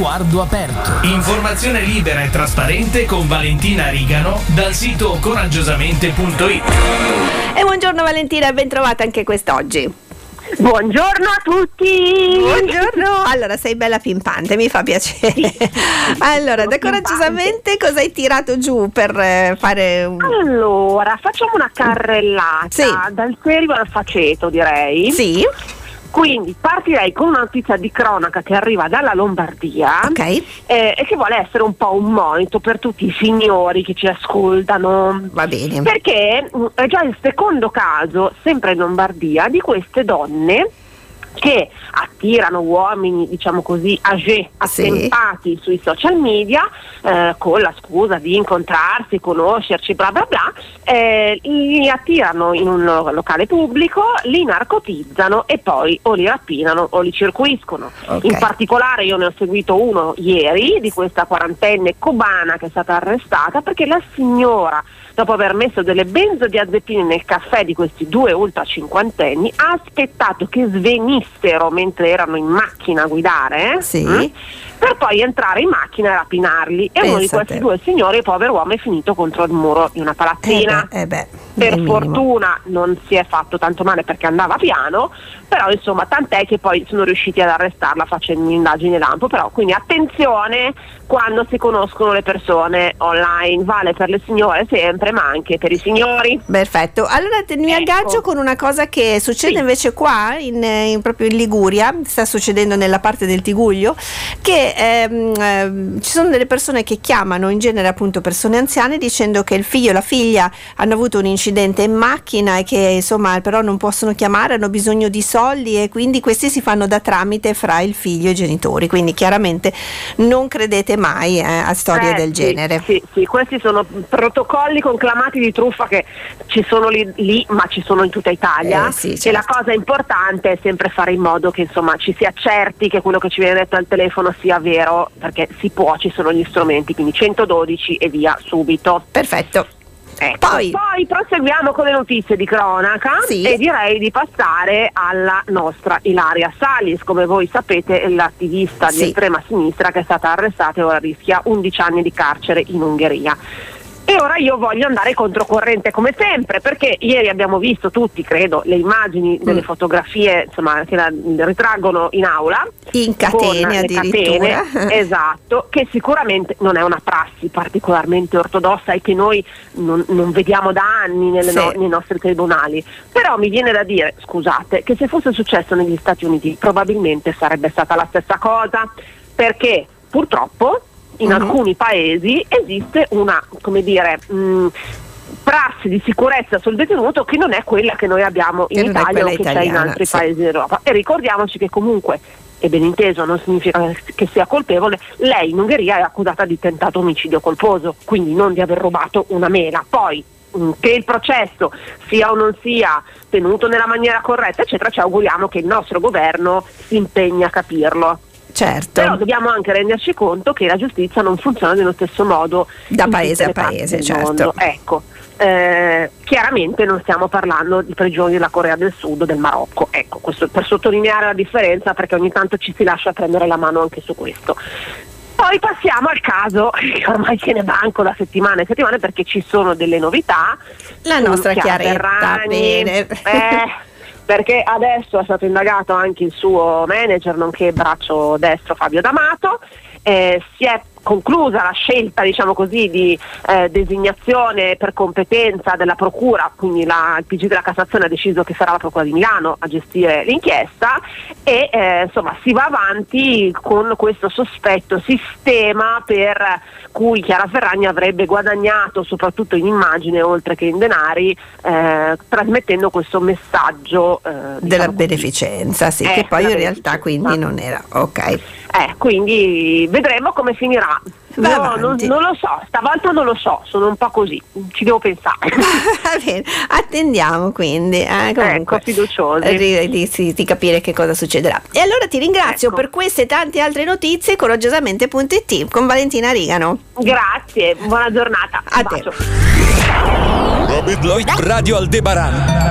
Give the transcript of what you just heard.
sguardo aperto. Informazione libera e trasparente con Valentina Rigano dal sito coraggiosamente.it. E buongiorno Valentina e ben trovata anche quest'oggi. Buongiorno a tutti! Buongiorno! Allora, sei bella pimpante, mi fa piacere. allora, da coraggiosamente cosa hai tirato giù per eh, fare un... Allora, facciamo una carrellata Sì. dal serio al faceto, direi. Sì, Quindi partirei con una notizia di cronaca che arriva dalla Lombardia ok. eh, e che vuole essere un po' un monito per tutti i signori che ci ascoltano. Va bene. Perché mh, è già il secondo caso, sempre in Lombardia, di queste donne che attirano uomini, diciamo così, Sì. attempati sui social media eh, con la scusa di incontrarsi, conoscerci, bla bla bla, eh, li attirano in un lo- locale pubblico, li narcotizzano e poi o li rapinano o li circuiscono. Ok. In particolare io ne ho seguito uno ieri di questa quarantenne cubana che è stata arrestata perché la signora dopo aver messo delle benzodiazepine nel caffè di questi due ultra cinquantenni, ha aspettato che svenissero mentre erano in macchina a guidare, eh, Sì. mm, per poi entrare in macchina e rapinarli. E uno di questi due signori, povero uomo, è finito contro il muro di una Eh palazzina. beh, eh beh, Per minimo. fortuna non si è fatto tanto male perché andava piano, però insomma tant'è che poi sono riusciti ad arrestarla facendo un'indagine lampo, però quindi attenzione quando si conoscono le persone online, vale per le signore sempre ma anche per i signori. Perfetto, allora te- mi Ecco. aggaggio con una cosa che succede Sì. invece qua, in, in- proprio in Liguria, sta succedendo nella parte del Tiguglio, che ehm, ehm, ci sono delle persone che chiamano, in genere appunto persone anziane, dicendo che il figlio e la figlia hanno avuto un incidente in macchina e che insomma però non possono chiamare, hanno bisogno di soldi e quindi questi si fanno da tramite fra il figlio e i genitori, quindi chiaramente non credete mai eh, a storie Eh, del sì, genere. Sì, sì, questi sono protocolli conclamati di truffa che ci sono lì, lì, ma ci sono in tutta Italia. Eh, sì, E la certo. cosa importante è sempre fare in modo che insomma ci si accerti che quello che ci viene detto al telefono sia vero, perché si può, ci sono gli strumenti, quindi 112 e via subito. Perfetto. Ecco. Poi- Poi proseguiamo con le notizie di cronaca Sì. e direi di passare alla nostra Ilaria Salis, come voi sapete è l'attivista Sì. di estrema sinistra che è stata arrestata e ora rischia 11 anni di carcere in Ungheria. E ora io voglio andare controcorrente come sempre, perché ieri abbiamo visto tutti, credo, le immagini delle Mm. fotografie insomma, che la ritraggono in aula. In con catene le addirittura. catene, esatto, che sicuramente non è una prassi particolarmente ortodossa e che noi non, non vediamo da anni Sì. no- nei nostri tribunali. Però mi viene da dire, scusate, che se fosse successo negli Stati Uniti probabilmente sarebbe stata la stessa cosa, perché purtroppo in Mhm. alcuni paesi esiste una, come dire, mh, prassi di sicurezza sul detenuto che non è quella che noi abbiamo in Italia o che c'è in italiana, altri sì. paesi d'Europa. E ricordiamoci che comunque, e ben inteso, non significa che sia colpevole, lei in Ungheria è accusata di tentato omicidio colposo, quindi non di aver rubato una mela. Poi mh, che il processo sia o non sia tenuto nella maniera corretta, eccetera, ci auguriamo che il nostro governo si impegni a capirlo. Certo. Però dobbiamo anche renderci conto che la giustizia non funziona nello stesso modo Da in paese a paese, certo. mondo. Ecco, eh, chiaramente non stiamo parlando di prigioni della Corea del Sud o del Marocco. Ecco, questo per sottolineare la differenza perché ogni tanto ci si lascia prendere la mano anche su questo. Poi passiamo al caso che ormai se ne banco da settimane e settimane perché ci sono delle novità. La nostra Chiaretta, Ferragni, bene. eh, perché adesso è stato indagato anche il suo manager, nonché braccio destro Fabio D'Amato. Eh, si è conclusa la scelta, diciamo così, di eh, designazione per competenza della Procura, quindi la- il PG della Cassazione ha deciso che sarà la Procura di Milano a gestire l'inchiesta e eh, insomma si va avanti con questo sospetto sistema per cui Chiara Ferragni avrebbe guadagnato soprattutto in immagine oltre che in denari eh, trasmettendo questo messaggio eh, della diciamo così. beneficenza, sì, Eh, che poi in della realtà quindi non era. Ok. Eh, quindi vedremo come finirà. Va No, non, non lo so, stavolta non lo so, sono un po' così, ci devo pensare. Va bene, attendiamo quindi. eh, comunque, Ecco, fiduciosi. di, di- di- di capire che cosa succederà. E allora ti ringrazio Ecco. per queste e tante altre notizie. Coraggiosamente.it con Valentina Rigano. Grazie, buona giornata. A Un te. bacio. Robert Lloyd Radio Aldebaran